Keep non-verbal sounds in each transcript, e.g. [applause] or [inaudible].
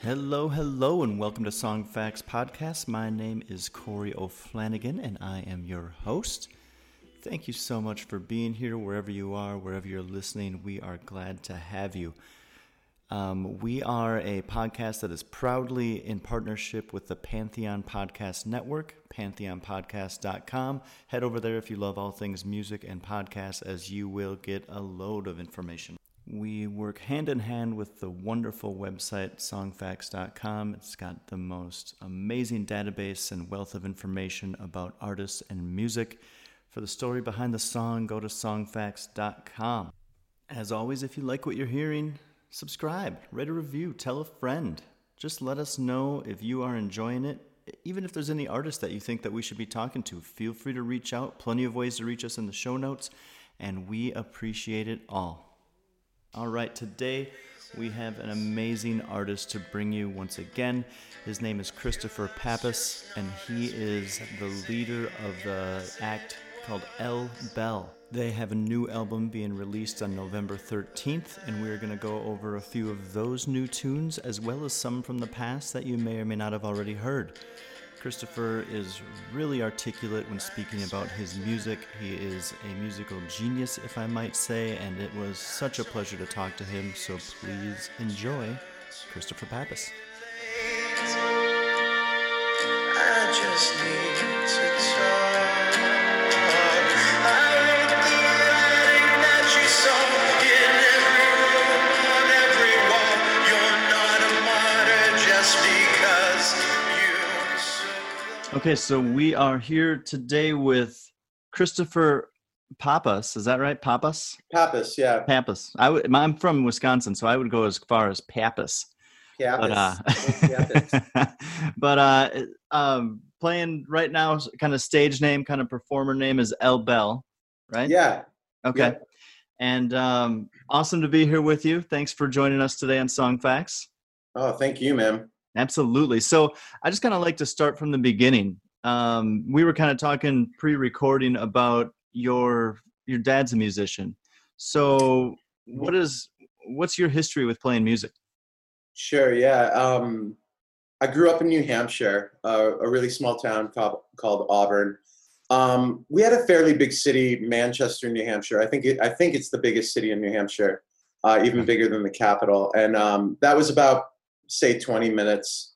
Hello, hello, and welcome to Song Facts Podcast. My name is Corey O'Flanagan, and I am your host. Thank you so much for being here, wherever you are, wherever you're listening. We are glad to have you. Um, we are a podcast that is proudly in partnership with the Pantheon Podcast Network, pantheonpodcast.com. Head over there if you love all things music and podcasts, as you will get a load of information. We work hand in hand with the wonderful website songfacts.com. It's got the most amazing database and wealth of information about artists and music. For the story behind the song, go to songfacts.com. As always, if you like what you're hearing, subscribe, write a review, tell a friend. Just let us know if you are enjoying it. Even if there's any artists that you think that we should be talking to, feel free to reach out. Plenty of ways to reach us in the show notes, and we appreciate it all. All right, today we have an amazing artist to bring you once again. His name is Christopher Pappas, and he is the leader of the act called El Bell. They have a new album being released on November 13th, and we're going to go over a few of those new tunes as well as some from the past that you may or may not have already heard. Christopher is really articulate when speaking about his music. He is a musical genius, if I might say, and it was such a pleasure to talk to him. So please enjoy Christopher Pappas. I just need to talk. Okay, so we are here today with Christopher Pappas. Is that right? Pappas? Pappas, yeah. Pappas. I would, I'm from Wisconsin, so I would go as far as Pappas. But uh, Pappas. [laughs] but uh, um, playing right now, kind of stage name, kind of performer name is El Bell, right? yeah. Okay. yeah. And um, awesome to be here with you. Thanks for joining us today on Song Facts. Oh, thank you, man. Absolutely. So I just kind of like to start from the beginning. Um, we were kind of talking pre-recording about your your dad's a musician. So what is what's your history with playing music? Sure, yeah. Um, I grew up in New Hampshire, uh, a really small town called, called Auburn. Um, we had a fairly big city, Manchester, New Hampshire. I think it, I think it's the biggest city in New Hampshire, uh, even bigger than the capital. And um, that was about say 20 minutes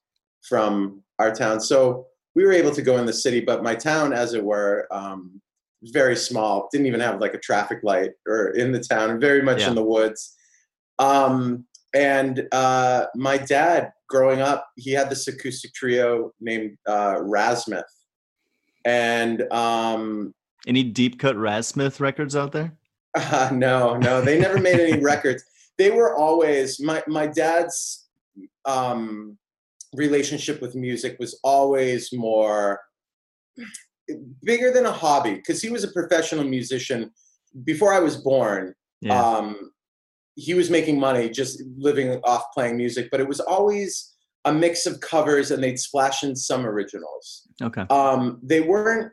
from our town. So we were able to go in the city, but my town, as it were, um, was very small. Didn't even have like a traffic light or in the town, very much Yeah. in the woods. Um, and uh, my dad, growing up, he had this acoustic trio named uh, Rasmuth. And um, Any deep cut Rasmith records out there? uh, [laughs] no, no, they never made any [laughs] records. They were always my my dad's um, relationship with music was always more bigger than a hobby because he was a professional musician before I was born. Yeah. Um, he was making money just living off playing music, but it was always a mix of covers and they'd splash in some originals okay. um, they weren't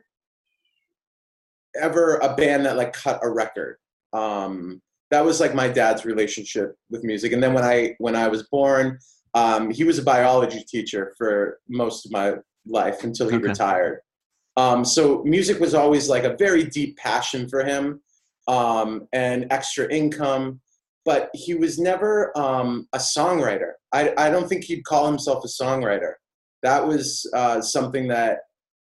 ever a band that like cut a record. Um, that was like my dad's relationship with music. And then when I when I was born, um, he was a biology teacher for most of my life until he Okay. retired. Um, so music was always like a very deep passion for him um, and extra income. But he was never um, a songwriter. I, I don't think he'd call himself a songwriter. That was uh, something that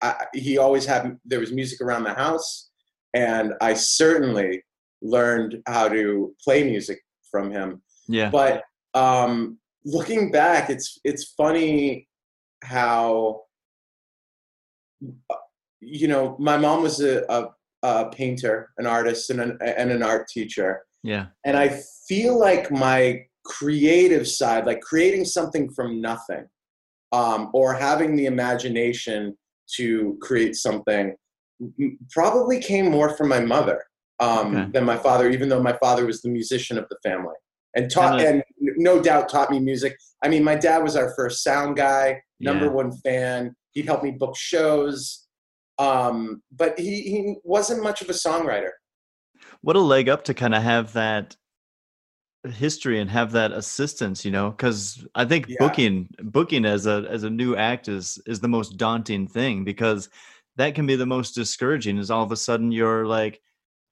I, he always had. There was music around the house, and I certainly learned how to play music from him. Yeah. But um, looking back, it's it's funny how you know my mom was a, a, a painter, an artist, and an and an art teacher, yeah. and I feel like my creative side, like creating something from nothing, um, or having the imagination to create something, probably came more from my mother um, Okay. than my father. Even though my father was the musician of the family and taught, Kinda- and no doubt taught me music. I mean, my dad was our first sound guy, number Yeah. one fan. He'd help me book shows, um, but he, he wasn't much of a songwriter. what a leg up to kind of have that history and have that assistance you know because i think Yeah. booking booking as a as a new act is is the most daunting thing because that can be the most discouraging is all of a sudden you're like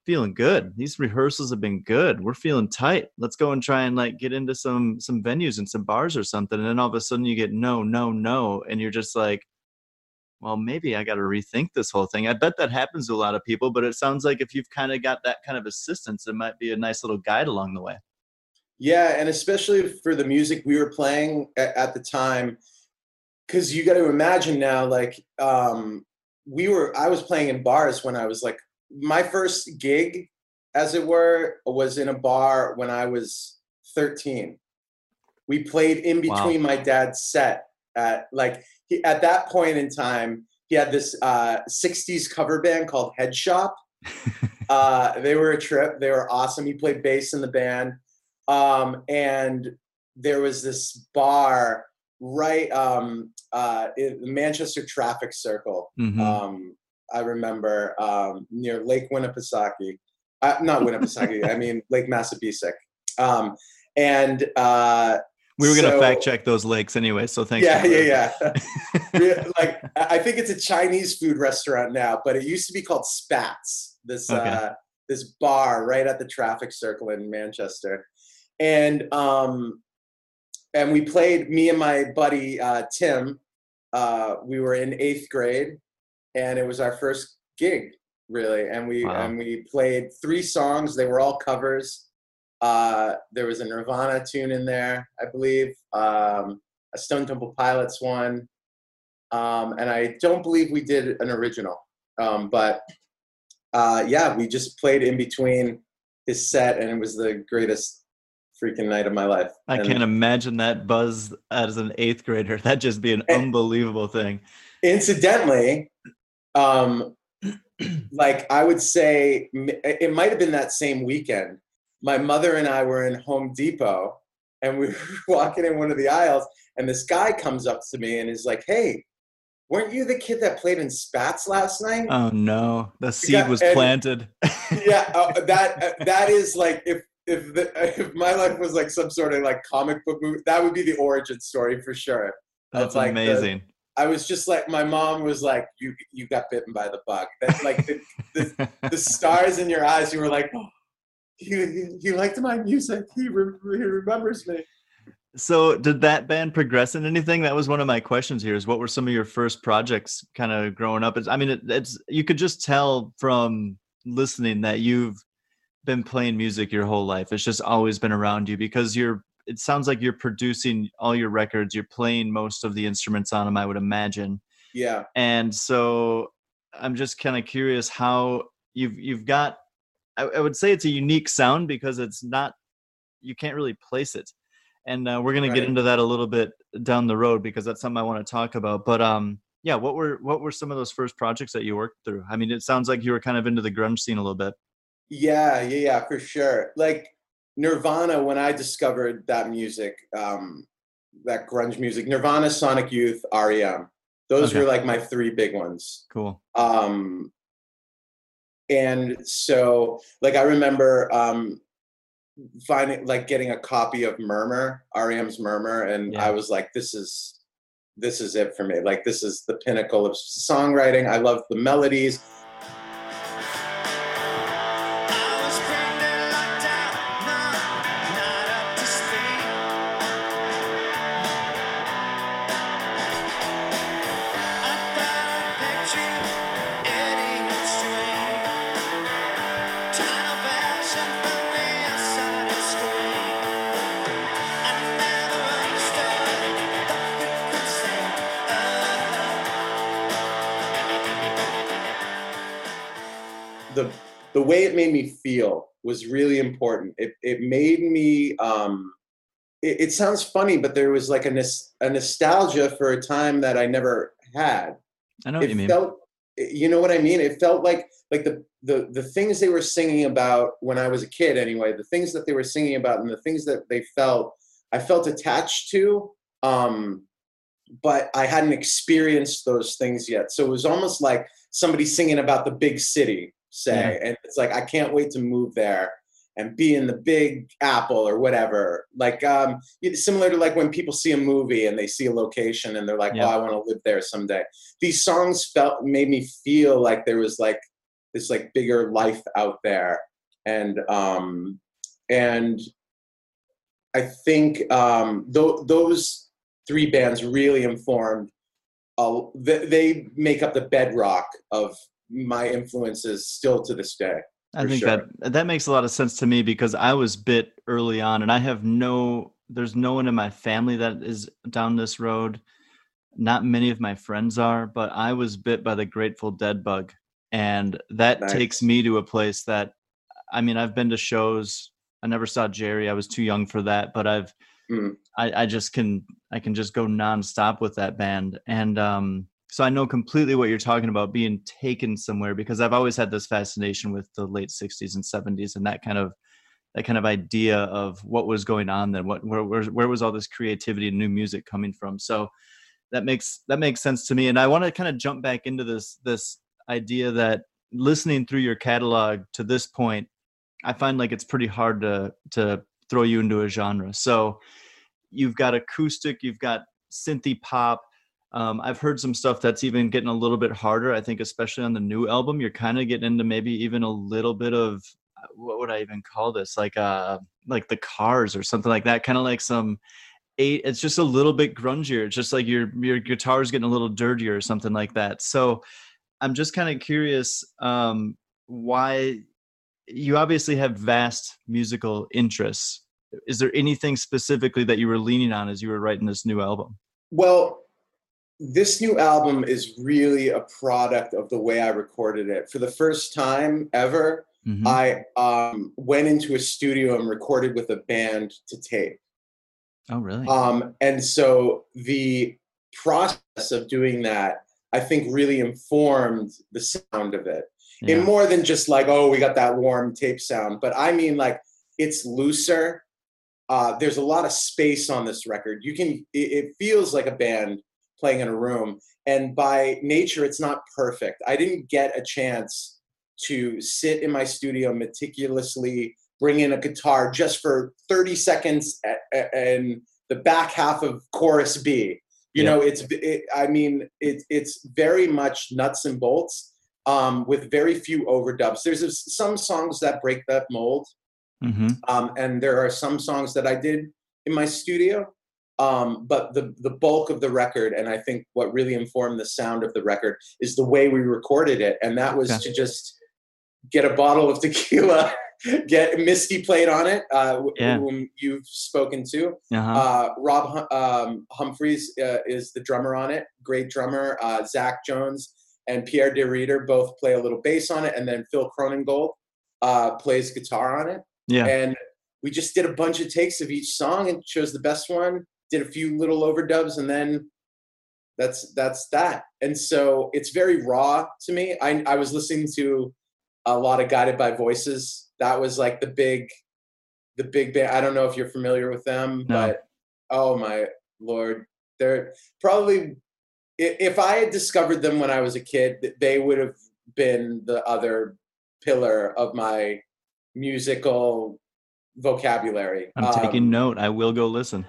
feeling good. These rehearsals have been good. We're feeling tight. Let's go and try and like get into some some venues and some bars or something. And then all of a sudden you get no no no. And you're just like well, maybe I got to rethink this whole thing. I bet that happens to a lot of people, but it sounds like if you've kind of got that kind of assistance, it might be a nice little guide along the way. Yeah, and especially for the music we were playing at, the time, because you got to imagine now, like um, we were, I was playing in bars when I was like, my first gig, as it were, was in a bar when I was 13. We played in Wow. between my dad's set at like he, at that point in time. He had this uh, 60s cover band called Head Shop. [laughs] uh, they were a trip. They were awesome. He played bass in the band um, and there was this bar right um, uh, in the Manchester traffic circle. Mhm. Um, I remember um, near Lake Winnipesaukee, uh, not Winnipesaukee. I mean Lake Massabesic. Um, and uh, we were going to fact check those lakes anyway, so thanks. yeah, yeah, yeah. [laughs] Like I I think it's a Chinese food restaurant now, but it used to be called Spats. This Okay. uh, this bar right at the traffic circle in Manchester, and um, and we played. Me and my buddy uh, Tim. Uh, we were in eighth grade, and it was our first gig, really. And we Wow. and we played three songs. They were all covers. Uh, there was a Nirvana tune in there, I believe. Um, a Stone Temple Pilots one, um, and I don't believe we did an original. Um, but uh, yeah, we just played in between his set, and it was the greatest freaking night of my life. I And can't imagine that buzz as an eighth grader. [laughs] That'd just be an unbelievable thing. Incidentally, um, like I would say, it might have been that same weekend. My mother and I were in Home Depot, and we [laughs] were walking in one of the aisles, and this guy comes up to me and is like, "Hey, weren't you the kid that played in Spats last night?" Oh no, the seed Yeah, was and- planted. [laughs] yeah, uh, [laughs] that uh, that is like if if the, if my life was like some sort of like comic book movie, that would be the origin story for sure. That's like amazing. I was just like my mom was like, "You you got bitten by the bug." That like the, the, the [laughs] stars in your eyes. You were like, oh, "He he, he liked my music. He re- he remembers me." So, did that band progress in anything? That was one of my questions here. Is what were some of your first projects, kind of growing up? It's, I mean, it, it's you could just tell from listening that you've been playing music your whole life. It's just always been around you because you're. It sounds like you're producing all your records. You're playing most of the instruments on them. I would imagine. Yeah, and so i'm just kind of curious how you've you've got I, I would say it's a unique sound because it's not you can't really place it and uh, we're going to get into that a little bit down the road because that's something i want to talk about but um yeah what were what were some of those first projects that you worked through i mean it sounds like you were kind of into the grunge scene a little bit yeah, yeah, yeah, for sure. Like Nirvana, when I discovered that music, um, that grunge music, Nirvana, Sonic Youth, REM. Those Okay. were like my three big ones. cool um and so like i remember um finding like getting a copy of murmur rem's murmur and Yeah. i was like this is this is it for me. Like this is the pinnacle of songwriting. I love the melodies. The way it made me feel was really important. It it made me um it, it sounds funny, but there was like a nos- a nostalgia for a time that I never had. I know what you it mean. felt you know what I mean? It felt like like the the the things they were singing about when I was a kid anyway, the things that they were singing about and the things that they felt I felt attached to um but I hadn't experienced those things yet. So it was almost like somebody singing about the big city, say, and it's like I can't wait to move there and be in the big apple or whatever. Like um similar to like when people see a movie and they see a location and they're like, Yeah. "Oh, I want to live there someday." These songs felt made me feel like there was like this like bigger life out there. And um and I think um th- those three bands really informed uh, they make up the bedrock of my influences still to this day. I think sure. that that makes a lot of sense to me because I was bit early on, and I have no. There's no one in my family that is down this road. Not many of my friends are, but I was bit by the Grateful Dead bug, and that Nice. takes me to a place that, I mean, I've been to shows. I never saw Jerry. I was too young for that, but I've, Mm. I, I just can, I can just go nonstop with that band, and um, so I know completely what you're talking about being taken somewhere because I've always had this fascination with the late 60s and 70s and that kind of that kind of idea of what was going on then what where where, where was all this creativity and new music coming from? So that makes that makes sense to me and I want to kind of jump back into this this idea that listening through your catalog to this point I find like it's pretty hard to to throw you into a genre. So you've got acoustic you've got synthy pop um, I've heard some stuff that's even getting a little bit harder. I think, especially on the new album, you're kind of getting into maybe even a little bit of uh, what would I even call this? Like, uh, like the Cars or something like that. Kind of like some eight. It's just a little bit grungier. It's just like your your guitar's getting a little dirtier or something like that. So, I'm just kind of curious um, why you obviously have vast musical interests. Is there anything specifically that you were leaning on as you were writing this new album? Well, this new album is really a product of the way I recorded it. For the first time ever, Mhm. I um, went into a studio and recorded with a band to tape. oh, really? Um, and so the process of doing that, I think, really informed the sound of it. Yeah. In more than just like, oh, we got that warm tape sound, but I mean, like, it's looser. Uh, there's a lot of space on this record. You can, it, it feels like a band playing in a room. And by nature, it's not perfect. I didn't get a chance to sit in my studio meticulously bring in a guitar just for 30 seconds and the back half of chorus B. You Yeah. know, it's it, I mean, it, it's very much nuts and bolts um, with very few overdubs. There's a- some songs that break that mold, hmm um, and there are some songs that I did in my studio. Um, but the the bulk of the record, and I think what really informed the sound of the record is the way we recorded it, and that was to just get a bottle of tequila, [laughs] get Misty played on it, uh, Yeah. whom you've spoken to. Uh-huh. Uh, Rob um, Humphreys uh, is the drummer on it, great drummer. Uh, Zach Jones and Pierre De Reeder both play a little bass on it, and then Phil Krohnengold uh, plays guitar on it. yeah. And we just did a bunch of takes of each song and chose the best one. Did a few little overdubs, and then that's that's that. And so it's very raw to me. I I was listening to a lot of Guided by Voices. That was like the big, the big band. I don't know if you're familiar with them, No. but oh my lord, they're probably. If I had discovered them when I was a kid, they would have been the other pillar of my musical vocabulary. I'm Um, taking note. I will go listen.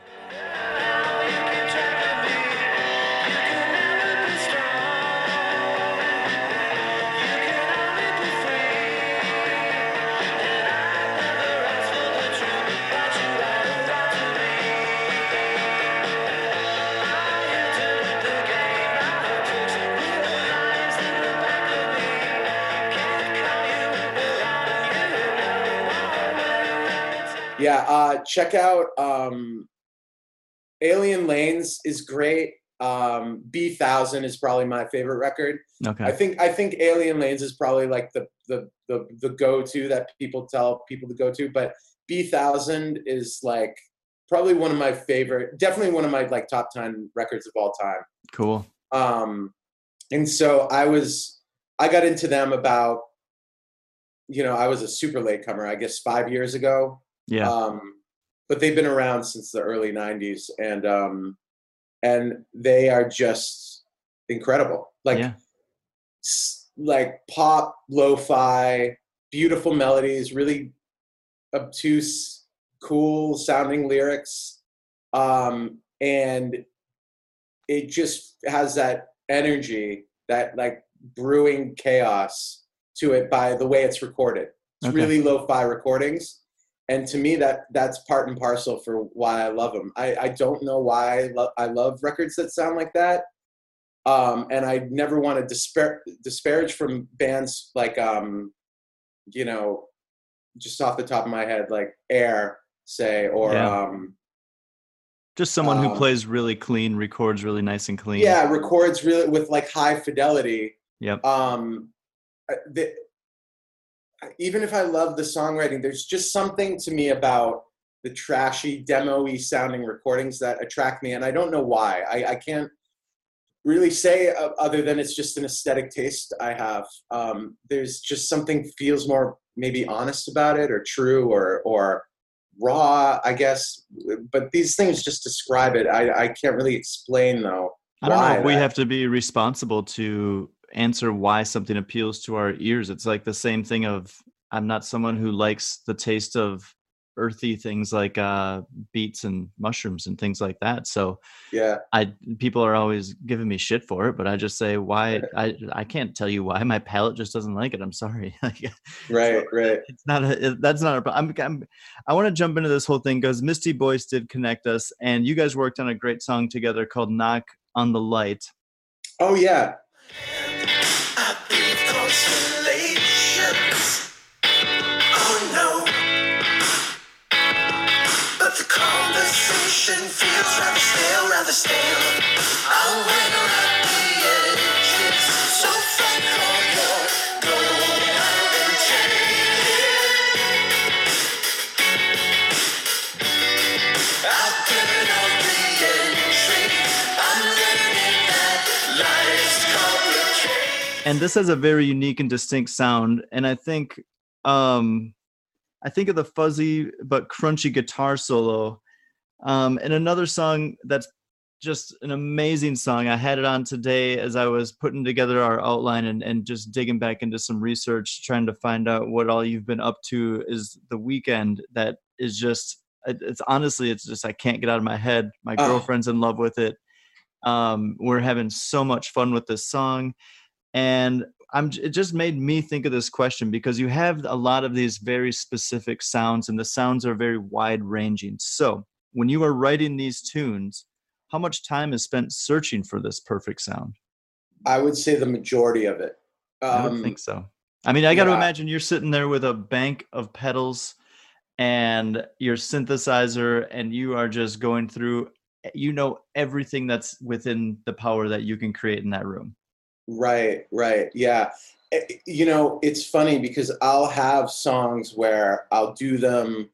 Yeah, uh, check out um, Alien Lanes is great. Um, Bee Thousand is probably my favorite record. Okay. I think I think Alien Lanes is probably like the the the, the go to that people tell people to go to, but Bee Thousand is like probably one of my favorite, definitely one of my like top ten records of all time. cool. Um, and so I was I got into them about you know I was a super late comer, I guess five years ago. Yeah. Um, but they've been around since the early '90s, and um, and they are just incredible. Like, yeah. like pop, lo-fi, beautiful melodies, really obtuse, cool sounding lyrics, um, and it just has that energy, that like brewing chaos to it by the way it's recorded. It's Okay. really lo-fi recordings and to me that that's part and parcel for why i love them i, I don't know why I, lo- I love records that sound like that um, and i never want to dispar- disparage from bands like um, you know just off the top of my head like air say or Yeah. um, Just someone who um, plays really clean, records really nice and clean. yeah records really with like high fidelity Yep. um uh, the, even if i love the songwriting there's just something to me about the trashy demo-y sounding recordings that attract me and i don't know why. I, I can't really say uh, other than it's just an aesthetic taste i have. Um, there's just something feels more maybe honest about it or true or or raw i guess. But these things just describe it. I, I can't really explain though I don't know. we have to be responsible to answer why something appeals to our ears. It's like the same thing of I'm not someone who likes the taste of earthy things like uh beets and mushrooms and things like that. So yeah I people are always giving me shit for it, but I just say why I I can't tell you why my palate just doesn't like it. I'm sorry. [laughs] Like, right right it's not a it- that's not a pro- I'm, I'm I want to jump into this whole thing because Misty Boyce did connect us and you guys worked on a great song together called Knock on the Light. oh yeah Oh no. But the conversation feels rather stale, rather stale. I went around and this has a very unique and distinct sound and i think um i think of the fuzzy but crunchy guitar solo um and another song that's just an amazing song. I had it on today as i was putting together our outline and, and just digging back into some research trying to find out what all you've been up to is the weekend that is just it's honestly it's just i can't get out of my head. My Oh. girlfriend's in love with it. Um we're having so much fun with this song and I'm it just made me think of this question because you have a lot of these very specific sounds and the sounds are very wide ranging. So, when you are writing these tunes, how much time is spent searching for this perfect sound? I would say the majority of it. I would Um, think so. I mean, I got to yeah. imagine you're sitting there with a bank of pedals and your synthesizer and you are just going through eh, you know everything that's within the power that you can create in that room. Right, right. Yeah. Eh, You know, it's funny because I'll have songs where I'll do them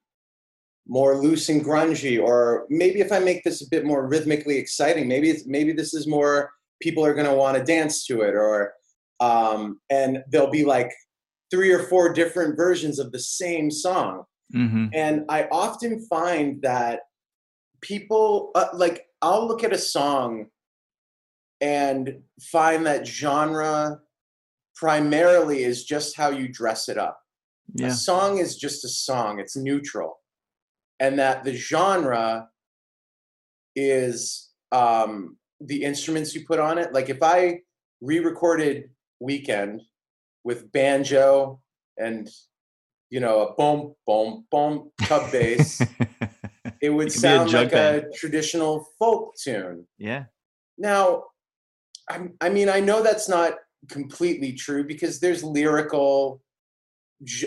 more loose and grungy or maybe if I make this a bit more rhythmically exciting, maybe it's maybe this is more people are going to want to dance to it or um and there'll be like three or four different versions of the same song. Mm-hmm. And I often find that people uh, like I'll look at a song and find that genre primarily is just how you dress it up. Yeah. A song is just a song, it's neutral. And that the genre is um, the instruments you put on it. Like if I re recorded Weekend with banjo and, you know, a boom, boom, boom, tub [laughs] bass, it would could be a sound like band. a traditional folk tune. yeah. Now, I'm, I mean, I know that's not completely true because there's lyrical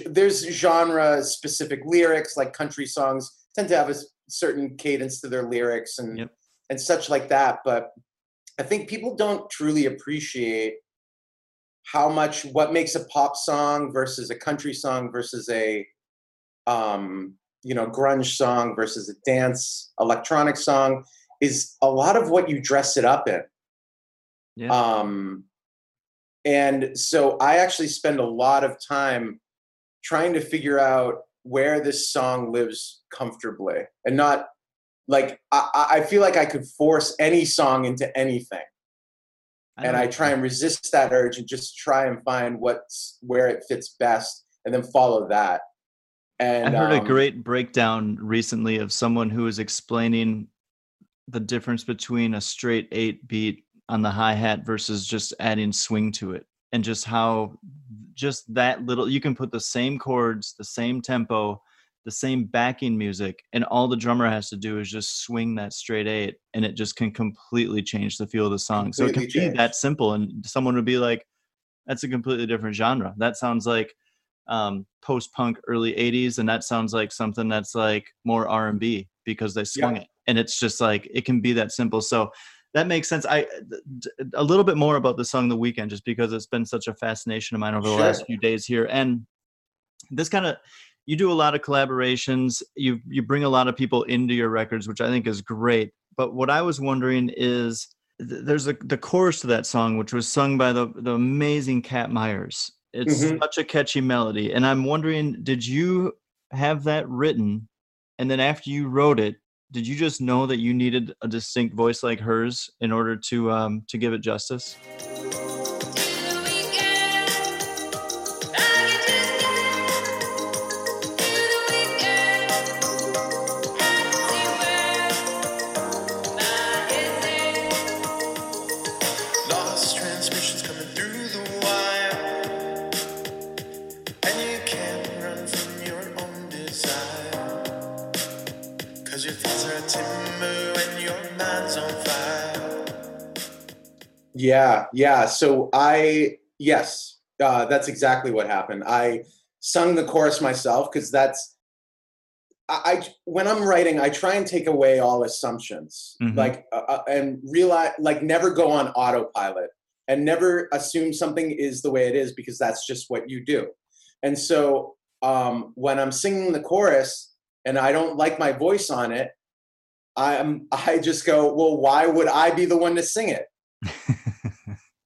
there's genre specific lyrics like country songs tend to have a certain cadence to their lyrics and Yep. and such like that but i think people don't truly appreciate how much what makes a pop song versus a country song versus a um you know grunge song versus a dance electronic song is a lot of what you dress it up in Yeah. um and so i actually spend a lot of time trying to figure out where this song lives comfortably and not like i, I I feel like i could force any song into anything and I try and resist that urge and just try and find what's where it fits best and then follow that. And I heard a um, great breakdown recently of someone who was explaining the difference between a straight eight beat on the hi hat versus just adding swing to it, and just how just that little you can put the same chords, the same tempo, the same backing music, and all the drummer has to do is just swing that straight eight, and it just can completely change the feel of the song. so it can Completely be that simple, and someone would be like, "That's a completely different genre. That sounds like." um, post-punk early 80s and that sounds like something that's like more r&b because they swung it and it's just like it can be that simple so that makes sense. I a little bit more about the song the weekend just because it's been such a fascination of mine over the last few days here and this kind of you do a lot of collaborations. You you bring a lot of people into your records which i think is great. But what i was wondering is th- there's a the chorus to that song which was sung by the the amazing Kat Myers. It's Mhm. such a catchy melody and i'm wondering did you have that written? And then after you wrote it did you just know that you needed a distinct voice like hers in order to um to give it justice Yeah, yeah. So I yes, uh, that's exactly what happened. I sung the chorus myself because that's I, I when I'm writing, I try and take away all assumptions, Mhm. like uh, uh, and realize like never go on autopilot and never assume something is the way it is because that's just what you do. And so um, when I'm singing the chorus and I don't like my voice on it, I'm [laughs] I just go, well, why would I be the one to sing it? [laughs]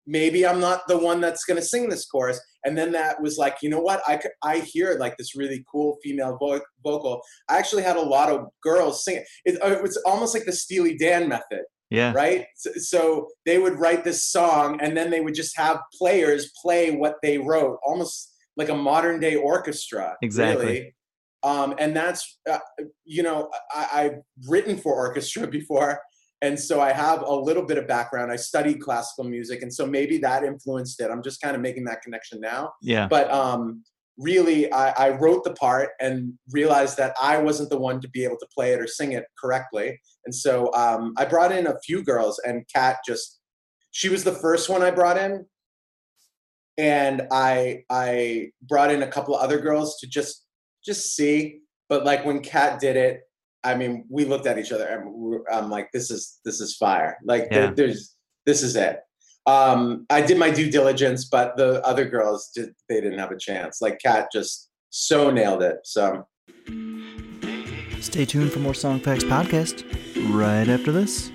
maybe I'm not the one that's going to sing this chorus. And then that was like, you know what? I, I hear like this really cool female vo- vocal. I actually had a lot of girls sing it. It, uh, it was almost like the Steely Dan method, yeah right? So, so they would write this song and then they would just have players play what they wrote, almost like a modern day orchestra. Exactly. Really. Um, and that's, uh, you know, I, I've written for orchestra [laughs] before and so I have a little bit of background. I studied classical music, and so maybe that influenced it. I'm just kind of making that connection now. yeah But um, really, I, I wrote the part and realized that I wasn't the one to be able to play it or sing it correctly. And so um, I brought in a few girls, and Kat just she was the first one I brought in, and I I brought in a couple of other girls to just just see. But like when Kat did it, I mean, we looked at each other and we- I'm like, this is this is fire. Like there- there's this is it. Um, I did my due diligence, but the other girls did they didn't have a chance. Like Kat just so nailed it. So Stay tuned for more Song Facts podcast right after this.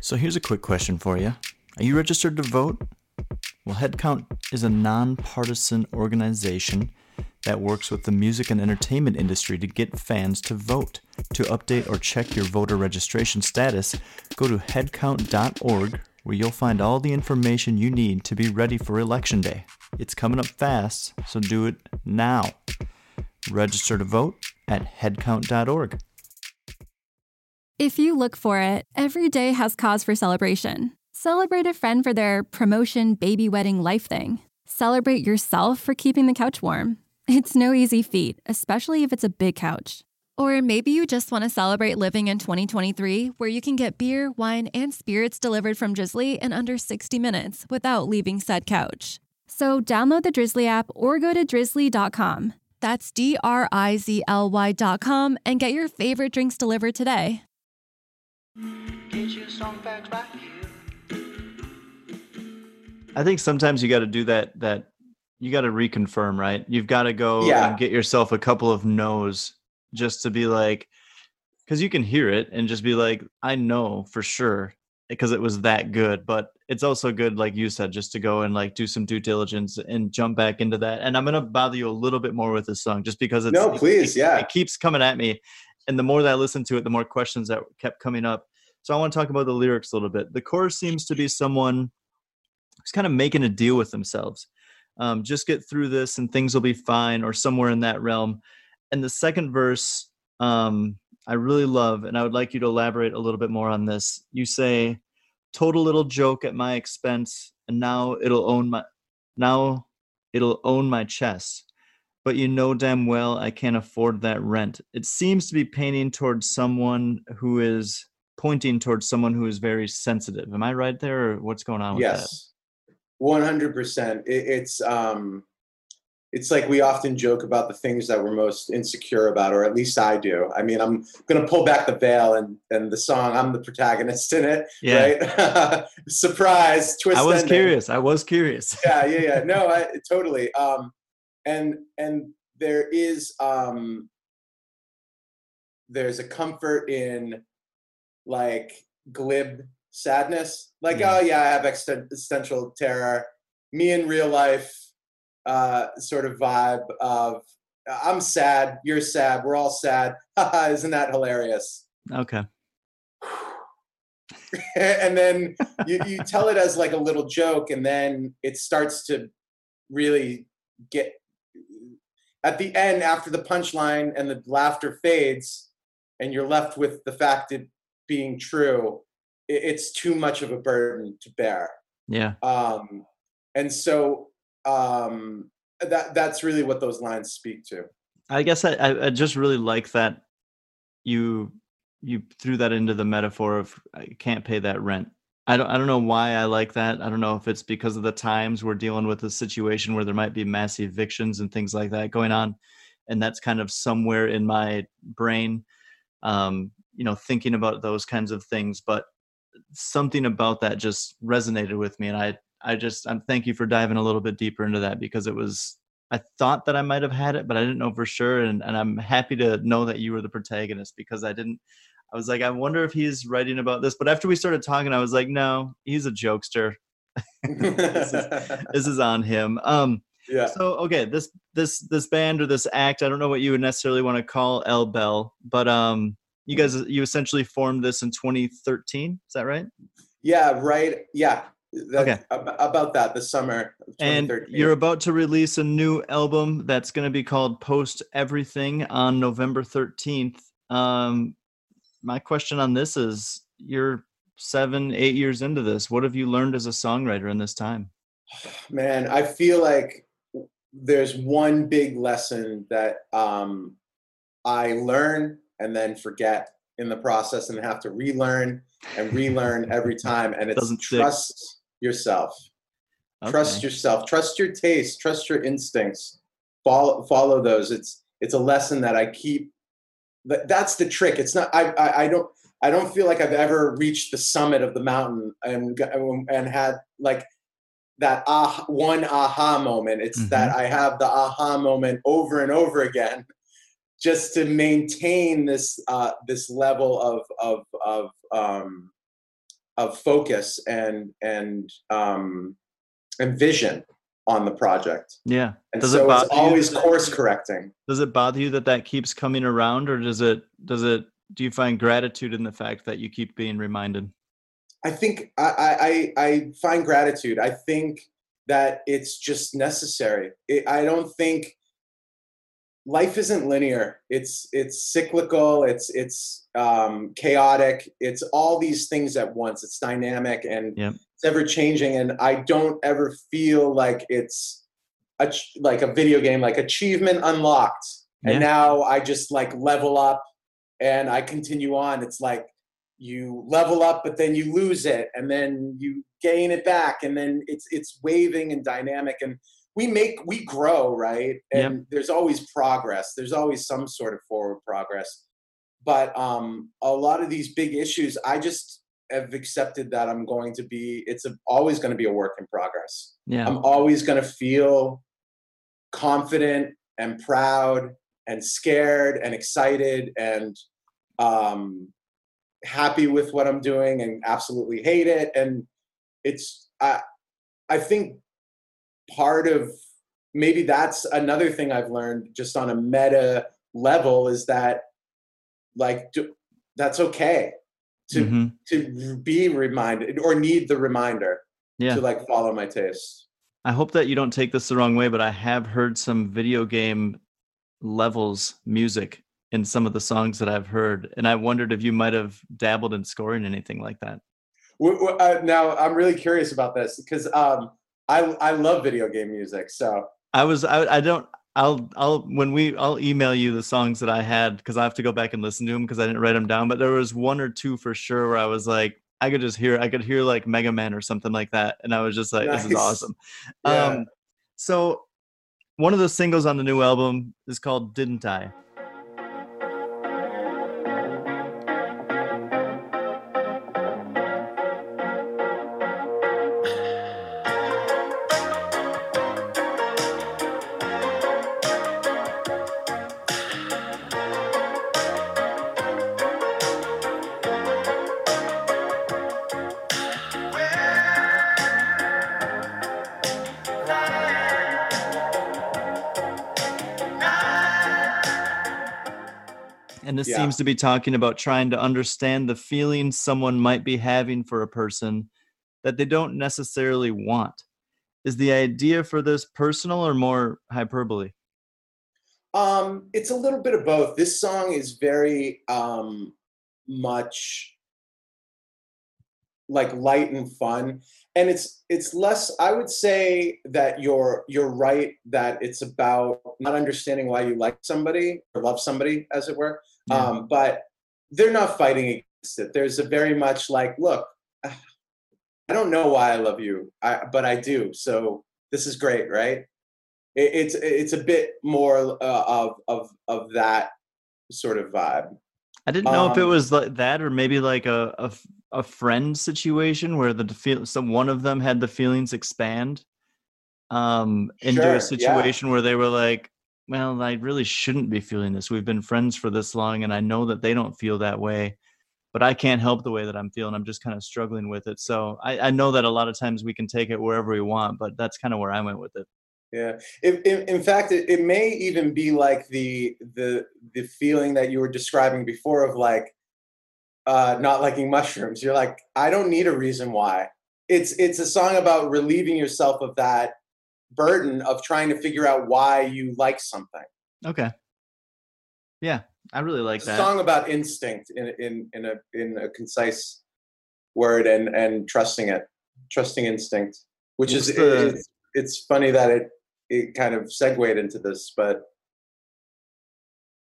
So here's a quick question for you. Are you registered to vote? Well, Headcount is a nonpartisan organization that works with the music and entertainment industry to get fans to vote. To update or check your voter registration status, go to headcount.org where you'll find all the information you need to be ready for Election Day. It's coming up fast, so do it now. Register to vote at headcount.org. If you look for it, every day has cause for celebration. Celebrate a friend for their promotion, baby wedding, life thing. Celebrate yourself for keeping the couch warm. It's no easy feat, especially if it's a big couch. Or maybe you just want to celebrate living in 2023, where you can get beer, wine, and spirits delivered from Drizzly in under 60 minutes without leaving said couch. So download the Drizzly app or go to drizzly.com. That's D R I Z L Y.com and get your favorite drinks delivered today. Get your song here. I think sometimes you got to do that. That you got to reconfirm, right? You've got to go Yeah. and get yourself a couple of no's just to be like, because you can hear it and just be like, I know for sure because it was that good. But it's also good, like you said, just to go and like do some due diligence and jump back into that. And I'm gonna bother you a little bit more with this song, just because it's No, please, it- yeah. it keeps coming at me, and the more that I listen to it, the more questions that kept coming up. So I want to talk about the lyrics a little bit. The chorus seems to be someone who's kind of making a deal with themselves. Um, just get through this and things will be fine, or somewhere in that realm. And the second verse, um, I really love, and I would like you to elaborate a little bit more on this. You say, "Total little joke at my expense, and now it'll own my, now it'll own my chest." But you know damn well I can't afford that rent. It seems to be painting towards someone who is pointing towards someone who is very sensitive. Am I right there, or what's going on with that? Yes 100% it, it's um it's like we often joke about the things that we're most insecure about or at least i do i mean i'm gonna pull back the veil and and the song i'm the protagonist in it Yeah. right [laughs] surprise twist I was ending. curious. I was curious. [laughs] yeah yeah yeah no I, totally um and and there is um there's a comfort in like glib sadness like Yeah. oh yeah i have existential terror me in real life uh sort of vibe of i'm sad you're sad we're all sad [laughs] isn't that hilarious Okay. [laughs] and then [laughs] you, you tell it as like a little joke and then it starts to really get at the end after the punchline and the laughter fades and you're left with the fact it being true it's too much of a burden to bear Yeah. um, and so um, that that's really what those lines speak to I guess I, I, just really like that you you threw that into the metaphor of I can't pay that rent. I don't I don't know why I like that. I don't know if it's because of the times we're dealing with a situation where there might be mass evictions and things like that going on, and that's kind of somewhere in my brain, um, you know, thinking about those kinds of things. But something about that just resonated with me, and I I just I'm thank you for diving a little bit deeper into that because it was I thought that I might have had it, but I didn't know for sure. And, and I'm happy to know that you were the protagonist because I didn't. I was like, I wonder if he's writing about this. But after we started talking, I was like, no, he's a jokester. [laughs] this, is, [laughs] this is on him. Um, yeah so okay, this this this band or this act, I don't know what you would necessarily want to call El Bell, but um, you guys you essentially formed this in 2013. Is that right? yeah right yeah that, Okay. ab- about that the summer of and 2013. you're about to release a new album that's going to be called post everything on november 13th um my question on this is you're seven eight years into this what have you learned as a songwriter in this time [sighs] man i feel like there's one big lesson that um, i learn and then forget in the process and have to relearn and relearn every time and it's Doesn't stick. trust yourself. Trust yourself. Trust your taste. Trust your instincts. Follow follow those. It's it's a lesson that i keep that, that's the trick. It's not I, I i don't i don't feel like i've ever reached the summit of the mountain and and had like that ah one aha moment. It's that i have the aha moment over and over again just to maintain this uh this level of of of um of focus and and um and vision on the project yeah and Does it so bother it's always that- course correcting does it bother you that that keeps coming around or does it does it do you find gratitude in the fact that you keep being reminded I think I, I, I I find gratitude. I think that it's just necessary. It, I don't think life isn't linear. It's it's cyclical. It's it's um, chaotic. It's all these things at once. It's dynamic and Yep. it's ever changing. And I don't ever feel like it's a, like a video game, like achievement unlocked. And now I just like level up and I continue on. It's like you level up but then you lose it and then you gain it back and then it's it's waving and dynamic and we make we grow right? And there's always progress. There's always some sort of forward progress. But um a lot of these big issues i just have accepted that i'm going to be it's a, always going to be a work in progress. Yeah. i'm always going to feel confident and proud and scared and excited and um happy with what i'm doing and absolutely hate it. And it's i i think part of maybe that's another thing I've learned just on a meta level is that like do, that's okay to Mhm. to be reminded or need the reminder Yeah. to like follow my taste. I hope that you don't take this the wrong way, but I have heard some video game levels music in some of the songs that I've heard, and I wondered if you might have dabbled in scoring anything like that. Uh, now I'm really curious about this because um, I I love video game music. So I was I, I don't I'll I'll when we I'll email you the songs that I had because I have to go back and listen to them because I didn't write them down. But there was one or two for sure where I was like I could just hear I could hear like Mega Man or something like that, and I was just like this is awesome. Yeah. Um, so one of the singles on the new album is called "Didn't I." seems to be talking about trying to understand the feelings someone might be having for a person that they don't necessarily want. Is the idea for this personal or more hyperbole? Um, it's a little bit of both. This song is very um, much like light and fun, and it's it's less. I would say that you're you're right that it's about not understanding why you like somebody or love somebody, as it were. Yeah. Um, but they're not fighting against it. There's a very much like, look, [sighs] I don't know why I love you, I, but I do. So this is great, right? it, it's it's a bit more uh, of of of that sort of vibe. I didn't know if it Um, was like that or maybe like a, a a friend situation where the feel some one of them had the feelings expand um into Sure, a situation where they were like, well, I really shouldn't be feeling this. We've been friends for this long and I know that they don't feel that way, but I can't help the way that I'm feeling. I'm just kind of struggling with it. So I, I know that a lot of times we can take it wherever we want, but that's kind of where I went with it. Yeah. In, fact, it, it may even be like the the the feeling that you were describing before of like uh, not liking mushrooms. You're like, I don't need a reason why. It's it's a song about relieving yourself of that burden of trying to figure out why you like something. Okay. Yeah, I really like It's a that. song about instinct in in in a in a concise word and and trusting it, trusting instinct, which is What's the- it's, it's funny that it it kind of segued into this, but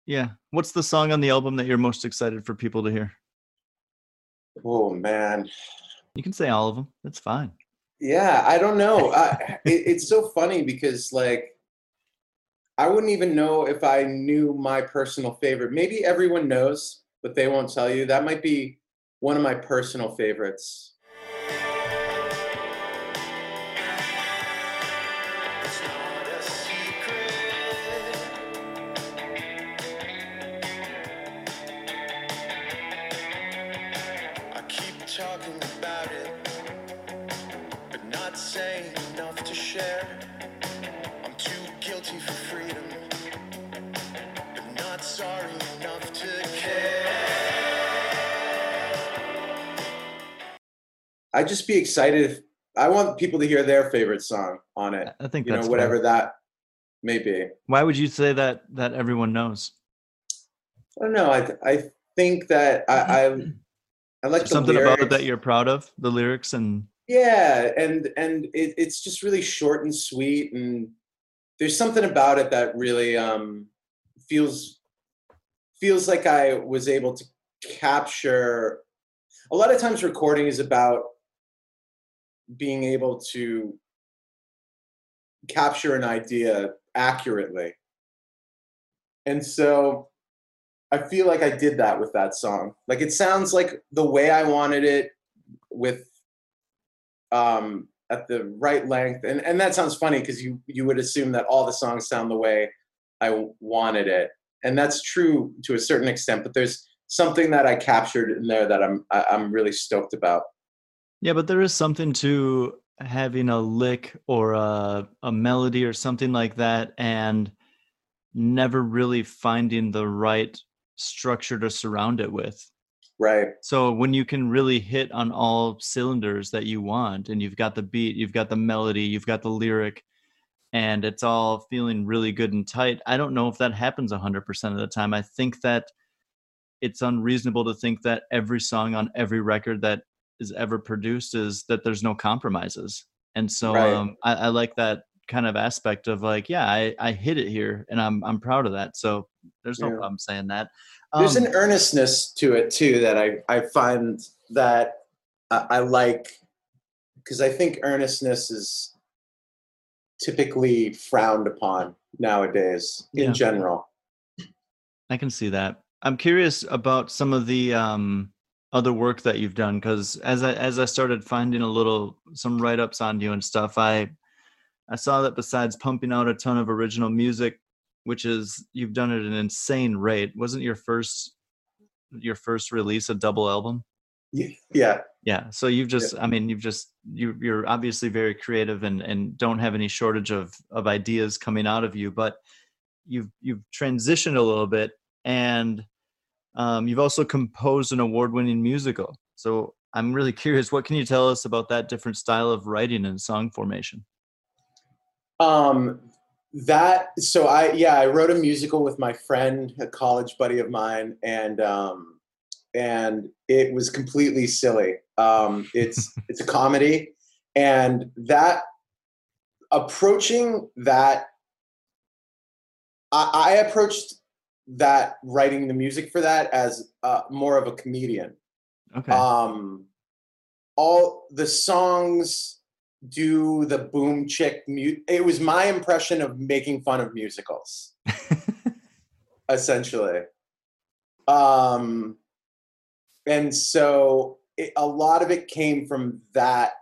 Yeah. What's the song on the album that you're most excited for people to hear? oh man, You can say all of them. That's fine. Yeah, I don't know. I, [laughs] it, it's so funny because like I wouldn't even know if I knew my personal favorite. Maybe everyone knows, but they won't tell you. That might be one of my personal favorites. I'd just be excited if I want people to hear their favorite song on it. I think You know, whatever fair. that may be. Why would you say that that everyone knows? I don't know. I I think that I I, I like Something about it that you're proud of, the lyrics and Yeah, and and it, it's just really short and sweet, and there's something about it that really um, feels feels like I was able to capture a lot of times recording is about being able to capture an idea accurately. And so I feel like I did that with that song. Like it sounds like the way I wanted it with um at the right length. And and that sounds funny because you you would assume that all the songs sound the way I wanted it. And that's true to a certain extent, but there's something that I captured in there that I'm I'm really stoked about. Yeah, but there is something to having a lick or a, a melody or something like that and never really finding the right structure to surround it with. Right. So when you can really hit on all cylinders that you want and you've got the beat, you've got the melody, you've got the lyric and it's all feeling really good and tight. I don't know if that happens 100% of the time. I think that it's unreasonable to think that every song on every record that is ever produced is that there's no compromises. And so Right. um, I, I like that kind of aspect of like, yeah, I, I hit it here and I'm I'm proud of that. So there's no Yeah. problem saying that. There's Um, an earnestness to it too that I, I find that I, I like because I think earnestness is typically frowned upon nowadays in Yeah. general. I can see that. I'm curious about some of the um, other work that you've done because as I as I started finding a little some write ups on you and stuff, I I saw that besides pumping out a ton of original music, which is you've done at an insane rate. Wasn't your first your first release a double album? Yeah. Yeah. So you've just I mean you've just you you're obviously very creative and and don't have any shortage of of ideas coming out of you, but you've you've transitioned a little bit and um, you've also composed an award-winning musical. So I'm really curious, what can you tell us about that different style of writing and song formation? Um, that so I yeah I wrote a musical with my friend, a college buddy of mine, and um, and it was completely silly. Um, it's [laughs] it's a comedy, and that approaching that I, I approached that writing the music for that as uh, more of a comedian. Okay. um all the songs do the boom chick mute it was my impression of making fun of musicals. [laughs] Essentially. Um and so it, a lot of it came from that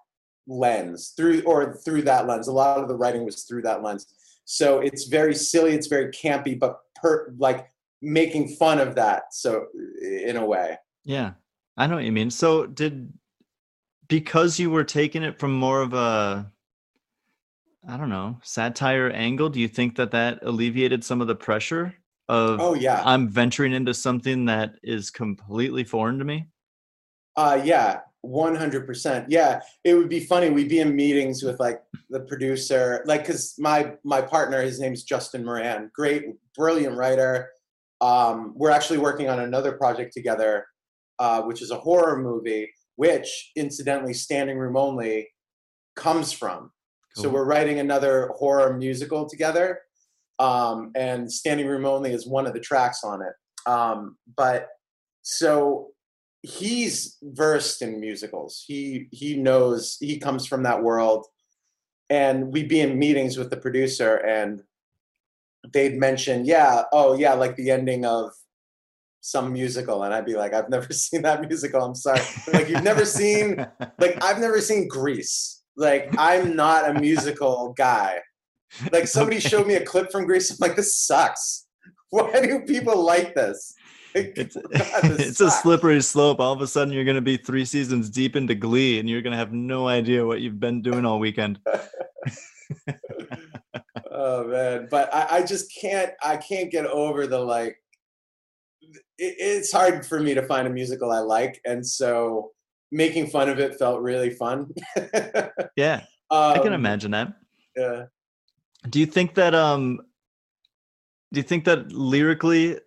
lens through or through that lens. A lot of the writing was through that lens. So it's very silly it's very campy but per like making fun of that so in a way yeah. I know what you mean. So did because you were taking it from more of a I don't know, satire angle, do you think that that alleviated some of the pressure of oh yeah I'm venturing into something that is completely foreign to me? Uh yeah, one hundred percent. Yeah, it would be funny. We'd be in meetings with like the producer, like because my my partner, his name's Justin Moran, great, brilliant writer. Um, we're actually working on another project together, uh, which is a horror movie, which incidentally, Standing Room Only comes from. So we're writing another horror musical together, um, and Standing Room Only is one of the tracks on it. Um, but so he's versed in musicals. He he knows he comes from that world, and we'd be in meetings with the producer, and they'd mention, yeah, oh yeah, like the ending of some musical, and I'd be like, I've never [laughs] seen that musical. I'm sorry, like you've never seen like I've never seen Grease. Like I'm not a musical guy. Like somebody Okay. showed me a clip from Grease. I'm like, this sucks. Why do people like this? Like, it's [laughs] God, this it's a slippery slope. All of a sudden, you're going to be three seasons deep into Glee, and you're going to have no idea what you've been doing all weekend. [laughs] oh man but I, I just can't i can't get over the like it, it's hard for me to find a musical i like and so making fun of it felt really fun Yeah, [laughs] I can Um, imagine that. yeah. Do you think that um, do you think that lyrically,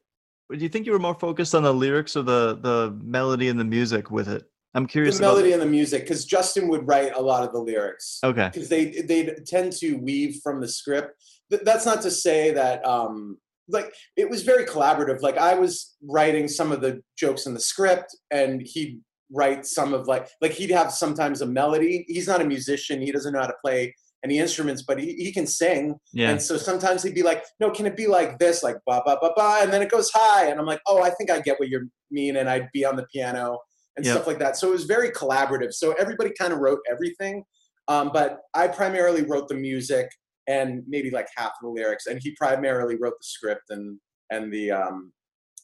do you think you were more focused on the lyrics or the the melody and the music with it? I'm curious the melody and the music because justin would write a lot of the lyrics Okay. because they they tend to weave from the script. That's not to say that um like it was very collaborative. Like I was writing some of the jokes in the script, and he'd write some of like like he'd have sometimes a melody. He's not a musician. He doesn't know how to play any instruments, but he, he can sing. Yeah. And so sometimes he'd be like, no, can it be like this, like ba ba ba ba, and then it goes high, and I'm like, oh, I think I get what you mean, and I'd be on the piano and Yep. stuff like that. So it was very collaborative. So everybody kind of wrote everything, um, but I primarily wrote the music and maybe like half of the lyrics, and he primarily wrote the script and and the um,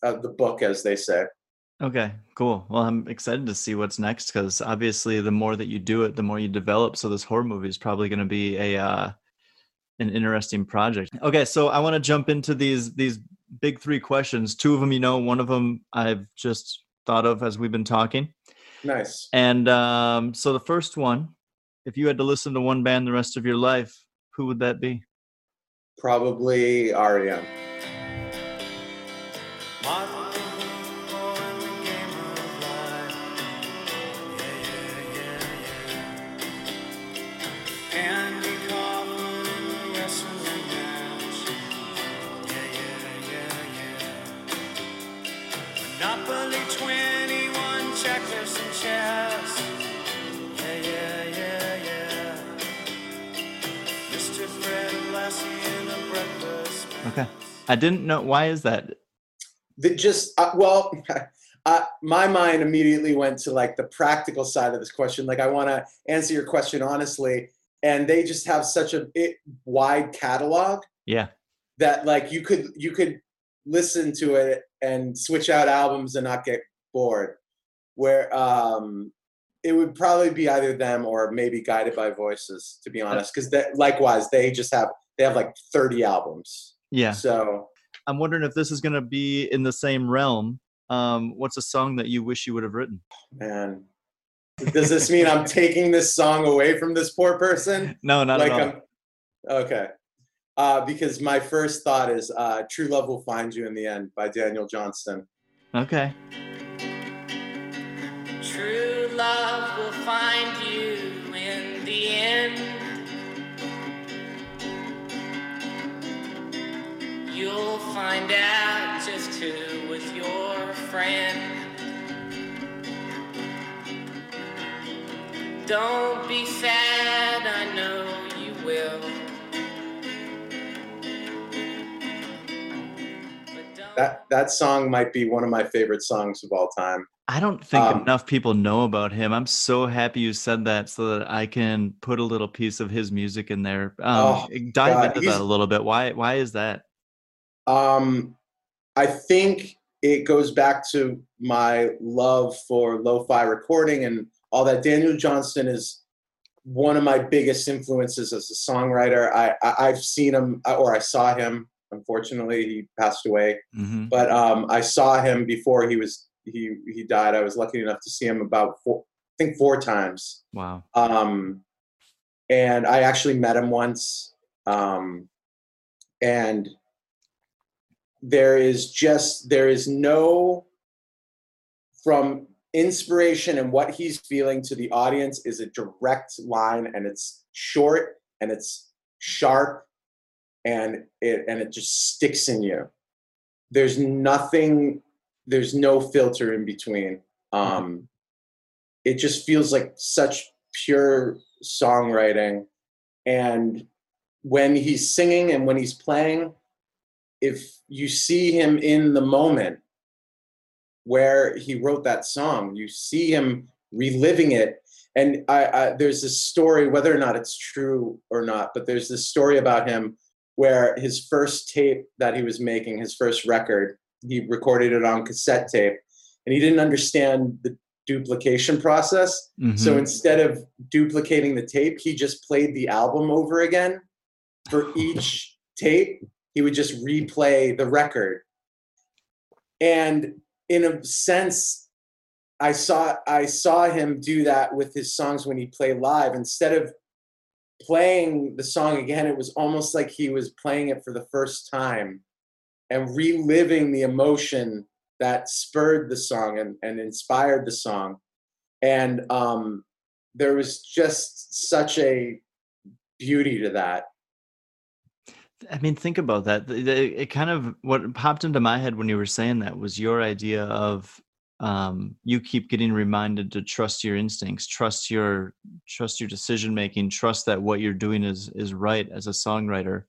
uh, the book, as they say. Okay, cool. Well, I'm excited to see what's next because obviously, the more that you do it, the more you develop. So this horror movie is probably going to be a uh, an interesting project. Okay, so I want to jump into these these big three questions. Two of them, you know, one of them I've just thought of as we've been talking. Nice. And um, so the first one, if you had to listen to one band the rest of your life, who would that be? Probably REM. I didn't know why is that? that just uh, well [laughs] uh, my mind immediately went to like the practical side of this question like i want to answer your question honestly and they just have such a big, wide catalog Yeah. that like you could you could listen to it and switch out albums and not get bored where um it would probably be either them or maybe guided by voices to be honest because that likewise they just have they have like 30 albums Yeah. so I'm wondering if this is going to be in the same realm. Um, what's a song that you wish you would have written? Man, does this mean I'm taking this song away from this poor person? [laughs] No, not like at all. I'm okay. Uh, because my first thought is uh, "True Love Will Find You in the End" by Daniel Johnston. Okay. True love will find you You'll find out just who was your friend. Don't be sad, I know you will. That that song might be one of my favorite songs of all time. I don't think Um, enough people know about him. I'm so happy you said that so that I can put a little piece of his music in there. Um, Oh, dive God, into he's- that a little bit. Why? Why is that? Um, I think it goes back to my love for lo-fi recording and all that. Daniel Johnston is one of my biggest influences as a songwriter. I, I I've seen him or I saw him. Unfortunately, he passed away. hmm but um, I saw him before he was he he died. I was lucky enough to see him about four, I think four times, Wow. um, and I actually met him once. Um, and there is just there is no from inspiration and what he's feeling to the audience is a direct line and it's short and it's sharp and it and it just sticks in you. There's nothing there's no filter in between. Um it just feels like such pure songwriting. And when he's singing and when he's playing if you see him in the moment where he wrote that song you see him reliving it. And I, I there's this story whether or not it's true or not but there's this story about him where his first tape that he was making his first record he recorded it on cassette tape and he didn't understand the duplication process. So Mhm. instead of duplicating the tape he just played the album over again for each tape he would just replay the record. And in a sense i saw i saw him do that with his songs when he played live. Instead of playing the song again it was almost like he was playing it for the first time and reliving the emotion that spurred the song and, and inspired the song. And um, there was just such a beauty to that I mean, think about that. It kind of what popped into my head when you were saying that was your idea of um, you keep getting reminded to trust your instincts, trust your trust your decision making, trust that what you're doing is is right as a songwriter,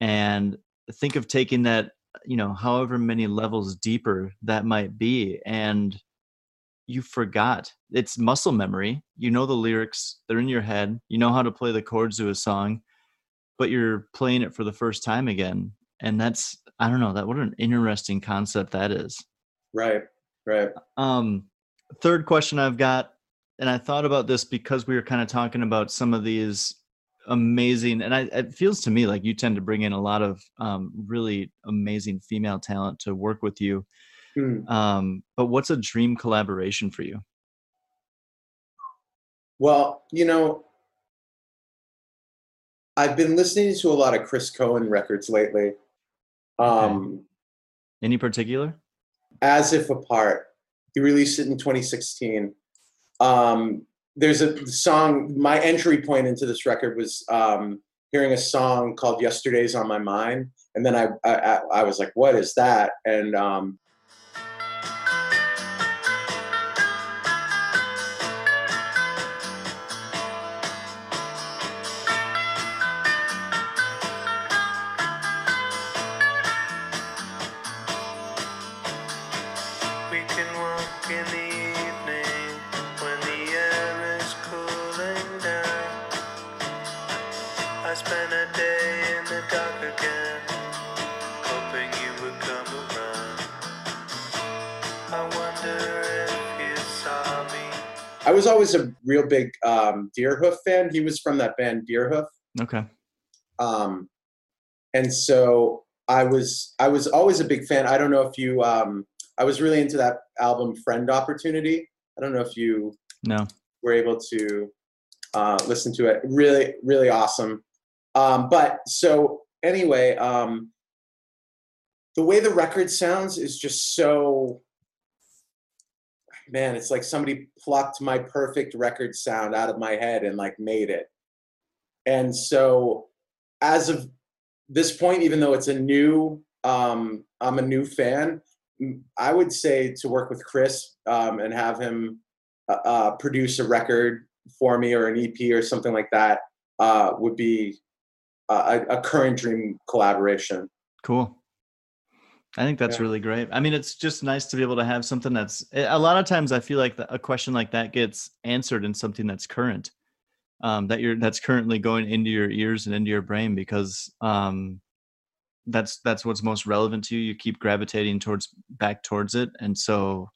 and think of taking that you know however many levels deeper that might be and you forgot. It's muscle memory. You know the lyrics. They're in your head. You know how to play the chords to a song but you're playing it for the first time again and that's i don't know that what an interesting concept that is Right. Right. um third question i've got and i thought about this because we were kind of talking about some of these amazing and I, it feels to me like you tend to bring in a lot of um, really amazing female talent to work with you Hmm. um, but what's a dream collaboration for you Well, you know, I've been listening to a lot of Chris Cohen records lately. Um, any particular As If Apart. He released it in 2016. Um, there's a song, my entry point into this record was um, hearing a song called Yesterday's on My Mind. And then I, I, I- I was like, what is that? And um, was always a real big um, Deerhoof fan. He was from that band Deerhoof. okay um, and so I was I was always a big fan. I don't know if you um, I was really into that album Friend Opportunity. I don't know if you no were able to uh, listen to it. Really, really awesome. Um, but so anyway, um, the way the record sounds is just so man. It's like somebody plucked my perfect record sound out of my head and like made it. And so, as of this point, even though it's a new, um, I'm a new fan. I would say to work with Chris um, and have him uh, uh, produce a record for me or an EP or something like that uh, would be a, a current dream collaboration. Cool. I think that's Yeah. really great. I mean, it's just nice to be able to have something that's eh, a lot of times I feel like a question like that gets answered in something that's current, um, that you're that's currently going into your ears and into your brain because um, that's that's what's most relevant to you. You keep gravitating towards back towards it, and so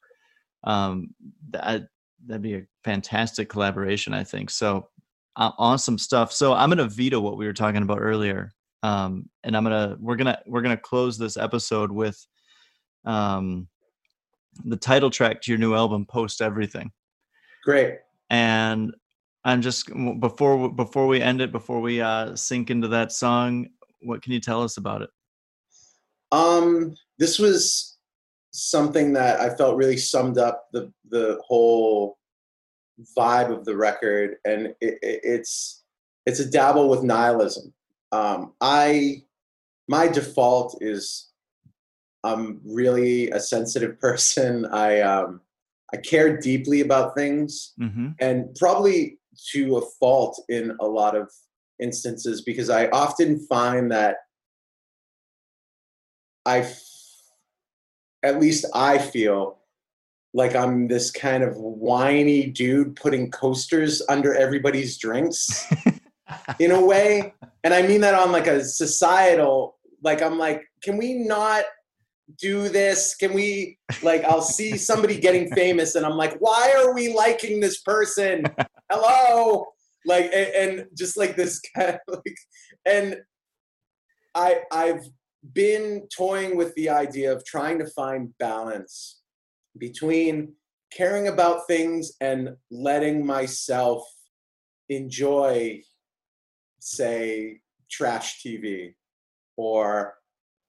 um, that that'd be a fantastic collaboration. I think so. Uh, awesome stuff. So I'm gonna veto what we were talking about earlier um, and I'm gonna we're gonna we're gonna close this episode with um, the title track to your new album, "Post Everything." Great. And I'm just before before we end it, before we uh, sink into that song, what can you tell us about it? Um, this was something that I felt really summed up the the whole vibe of the record, and it, it, it's it's a dabble with nihilism. Um, I my default is I'm really a sensitive [laughs] person. I um, I care deeply about things, Mm-hmm. and probably to a fault in a lot of instances because I often find that I, f- at least I feel like I'm this kind of whiny dude putting coasters under everybody's drinks [laughs] in a way. And I mean that on like a societal, like I'm like, can we not do this? Can we like I'll see somebody getting famous and I'm like, why are we liking this person? Hello. Like and, and just like this kind of [laughs] like and I I've been toying with the idea of trying to find balance between caring about things and letting myself enjoy say trash TV or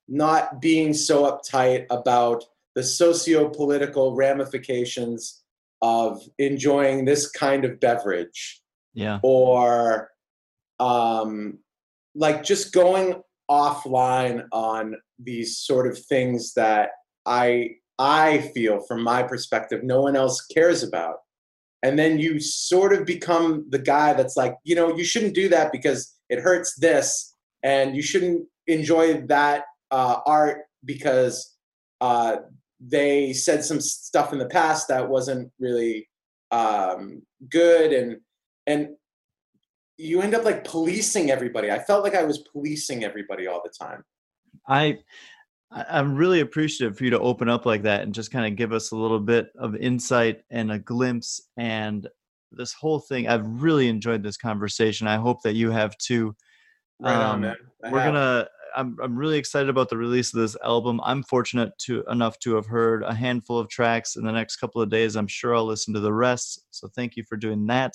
not being so uptight about the socio-political ramifications of enjoying this kind of beverage Yeah. or um, like just going offline on these sort of things that I I feel from my perspective no one else cares about. And then you sort of become the guy that's like, you know, you shouldn't do that because it hurts this, and you shouldn't enjoy that uh, art because uh, they said some stuff in the past that wasn't really um, good, and and you end up like policing everybody. I felt like I was policing everybody all the time. I I'm really appreciative for you to open up like that and just kind of give us a little bit of insight and a glimpse and this whole thing. I've really enjoyed this conversation. I hope that you have too. Right on, Um, man. I we're have. gonna I'm, I'm really excited about the release of this album i'm fortunate to enough to have heard a handful of tracks in the next couple of days i'm sure i'll listen to the rest so thank you for doing that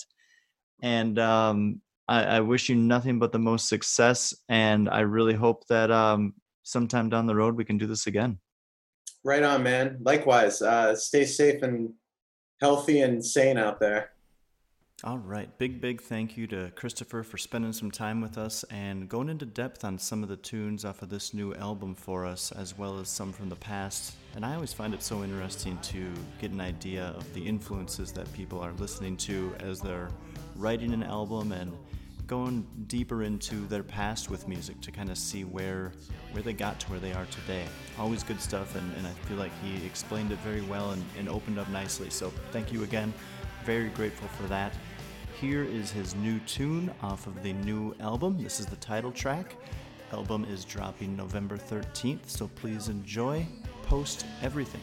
and um, I, I wish you nothing but the most success and i really hope that um, sometime down the road we can do this again Right on, man. Likewise. Uh, stay safe and healthy and sane out there. All right. Big, big thank you to Christopher for spending some time with us and going into depth on some of the tunes off of this new album for us, as well as some from the past. And I always find it so interesting to get an idea of the influences that people are listening to as they're writing an album and going deeper into their past with music to kind of see where where they got to where they are today. Always good stuff, and, and I feel like he explained it very well and, and opened up nicely. So thank you again. Very grateful for that. Here is his new tune off of the new album. This is the title track. Album is dropping November 13th, so please enjoy. Post everything.